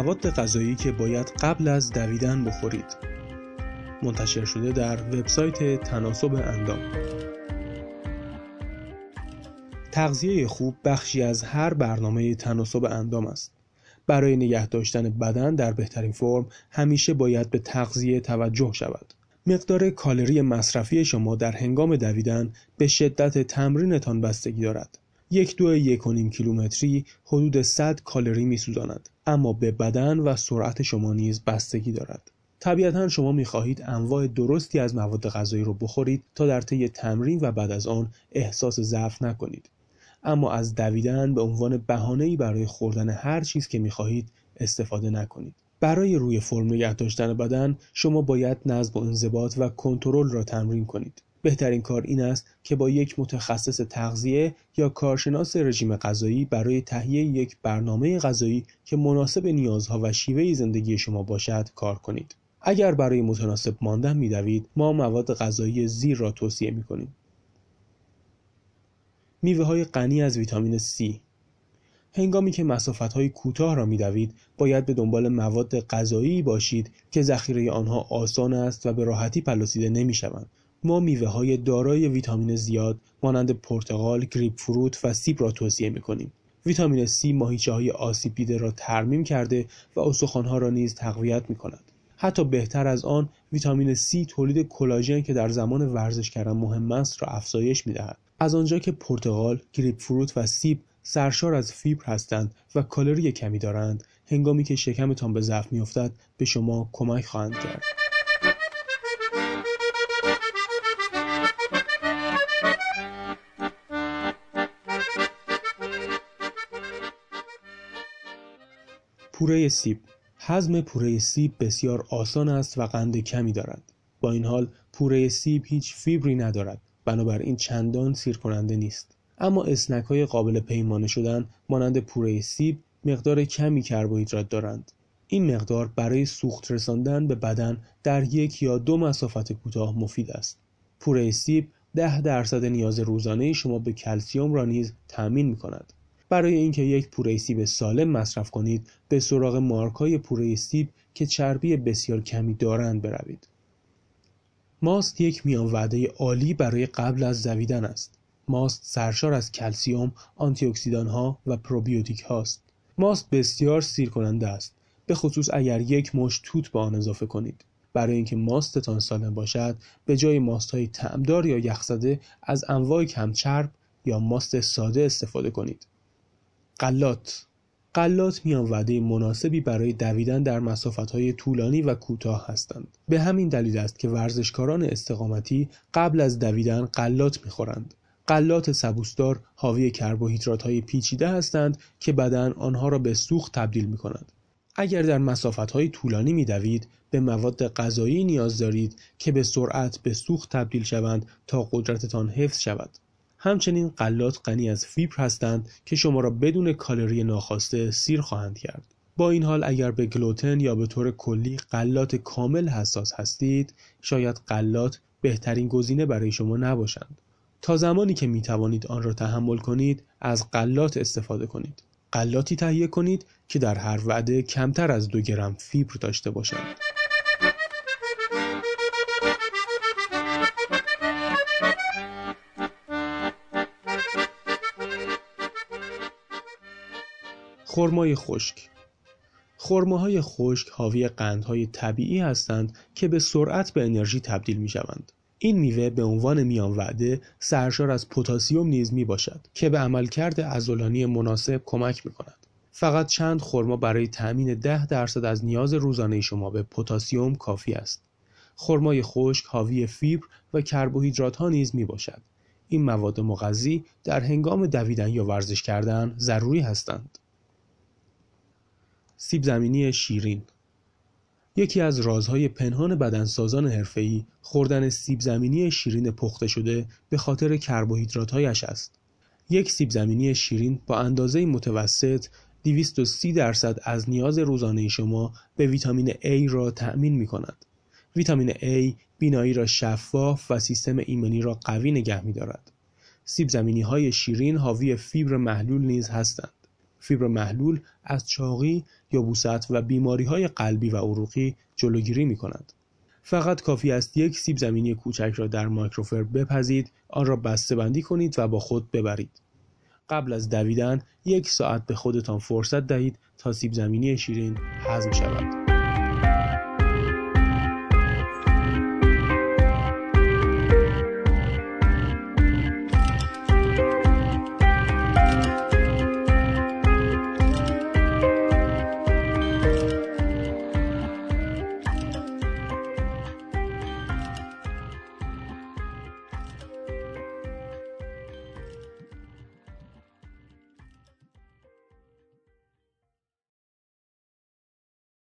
مواد غذایی که باید قبل از دویدن بخورید. منتشر شده در وبسایت تناسب اندام. تغذیه خوب بخشی از هر برنامه تناسب اندام است. برای نگه داشتن بدن در بهترین فرم همیشه باید به تغذیه توجه شود. مقدار کالری مصرفی شما در هنگام دویدن به شدت تمرینتان بستگی دارد. یک دو یک و نیم کیلومتری حدود 100 کالری میسوزاند اما به بدن و سرعت شما نیز بستگی دارد. طبیعتا شما می‌خواهید انواع درستی از مواد غذایی را بخورید تا در طی تمرین و بعد از آن احساس ضعف نکنید. اما از دویدن به عنوان بهانه‌ای برای خوردن هر چیز که می‌خواهید استفاده نکنید. برای روی فرم نگه داشتن بدن شما باید نظم و انضباط و کنترل را تمرین کنید. بهترین کار این است که با یک متخصص تغذیه یا کارشناس رژیم غذایی برای تهیه یک برنامه غذایی که مناسب نیازها و شیوه زندگی شما باشد کار کنید. اگر برای متناسب ماندن میدوید ما مواد غذایی زیر را توصیه می کنیم. میوه های غنی از ویتامین C هنگامی که مسافت های کوتاه را میدوید باید به دنبال مواد غذایی باشید که ذخیره آنها آسان است و به راحتی پلاسیده نمی شوند ما میوه های دارای ویتامین زیاد مانند پرتقال، گریپ فروت و سیب را توصیه می کنیم. ویتامین C ماهیچه های آسیب دیده را ترمیم کرده و استخوانها را نیز تقویت می کند. حتی بهتر از آن ویتامین C تولید کلاژن که در زمان ورزش کردن مهم است را افزایش می دهد. از آنجا که پرتقال، گریپ فروت و سیب سرشار از فیبر هستند و کالری کمی دارند هنگامی که شکمتان به ضعف میافتد به شما کمک خواهند کرد پوره سیب. هضم پوره سیب بسیار آسان است و قند کمی دارد. با این حال پوره سیب هیچ فیبری ندارد. بنابراین چندان سیر کننده نیست. اما اسنک های قابل پیمانه شدن مانند پوره سیب مقدار کمی کربوهیدرات دارند. این مقدار برای سوخت رساندن به بدن در یک یا دو مسافت کوتاه مفید است. پوره سیب ده درصد نیاز روزانه شما به کلسیوم را نیز تأمین می کند برای اینکه یک پوره سیب سالم مصرف کنید به سراغ مارکای پوره سیب که چربی بسیار کمی دارند بروید ماست یک میان وعده عالی برای قبل از دویدن است ماست سرشار از کلسیوم، آنتی اکسیدان ها و پروبیوتیک هاست. ماست بسیار سیر کننده است. به خصوص اگر یک مش توت به آن اضافه کنید. برای اینکه ماستتان سالم باشد به جای ماست های تعمدار یا یخزده از انواع کمچرب یا ماست ساده استفاده کنید. قلات قلات میان وعده مناسبی برای دویدن در های طولانی و کوتاه هستند. به همین دلیل است که ورزشکاران استقامتی قبل از دویدن قلات می‌خورند. غلات سبوسدار حاوی های پیچیده هستند که بدن آنها را به سوخت تبدیل می کند. اگر در های طولانی می دوید به مواد غذایی نیاز دارید که به سرعت به سوخت تبدیل شوند تا قدرتتان حفظ شود. همچنین غلات غنی از فیبر هستند که شما را بدون کالری ناخواسته سیر خواهند کرد. با این حال اگر به گلوتن یا به طور کلی غلات کامل حساس هستید شاید غلات بهترین گزینه برای شما نباشند تا زمانی که می توانید آن را تحمل کنید از غلات استفاده کنید. غلاتی تهیه کنید که در هر وعده کمتر از دو گرم فیبر داشته باشند. خرمای خشک خرماهای خشک حاوی قندهای طبیعی هستند که به سرعت به انرژی تبدیل می شوند. این میوه به عنوان میان وعده سرشار از پتاسیم نیز می باشد که به عملکرد عضلانی مناسب کمک می کند. فقط چند خرما برای تأمین ده درصد از نیاز روزانه شما به پتاسیم کافی است. خرمای خشک حاوی فیبر و کربوهیدرات ها نیز می باشد. این مواد مغذی در هنگام دویدن یا ورزش کردن ضروری هستند. سیب زمینی شیرین یکی از رازهای پنهان بدنسازان حرفه‌ای خوردن سیب زمینی شیرین پخته شده به خاطر کربوهیدرات‌هایش است. یک سیب زمینی شیرین با اندازه متوسط 230 درصد از نیاز روزانه شما به ویتامین A را تأمین می کند. ویتامین A بینایی را شفاف و سیستم ایمنی را قوی نگه می دارد. سیب زمینی های شیرین حاوی فیبر محلول نیز هستند. فیبر محلول از چاقی، یبوست و بیماری های قلبی و عروقی جلوگیری می کند. فقط کافی است یک سیب زمینی کوچک را در مایکروفر بپزید، آن را بسته بندی کنید و با خود ببرید. قبل از دویدن یک ساعت به خودتان فرصت دهید تا سیب زمینی شیرین هضم شود.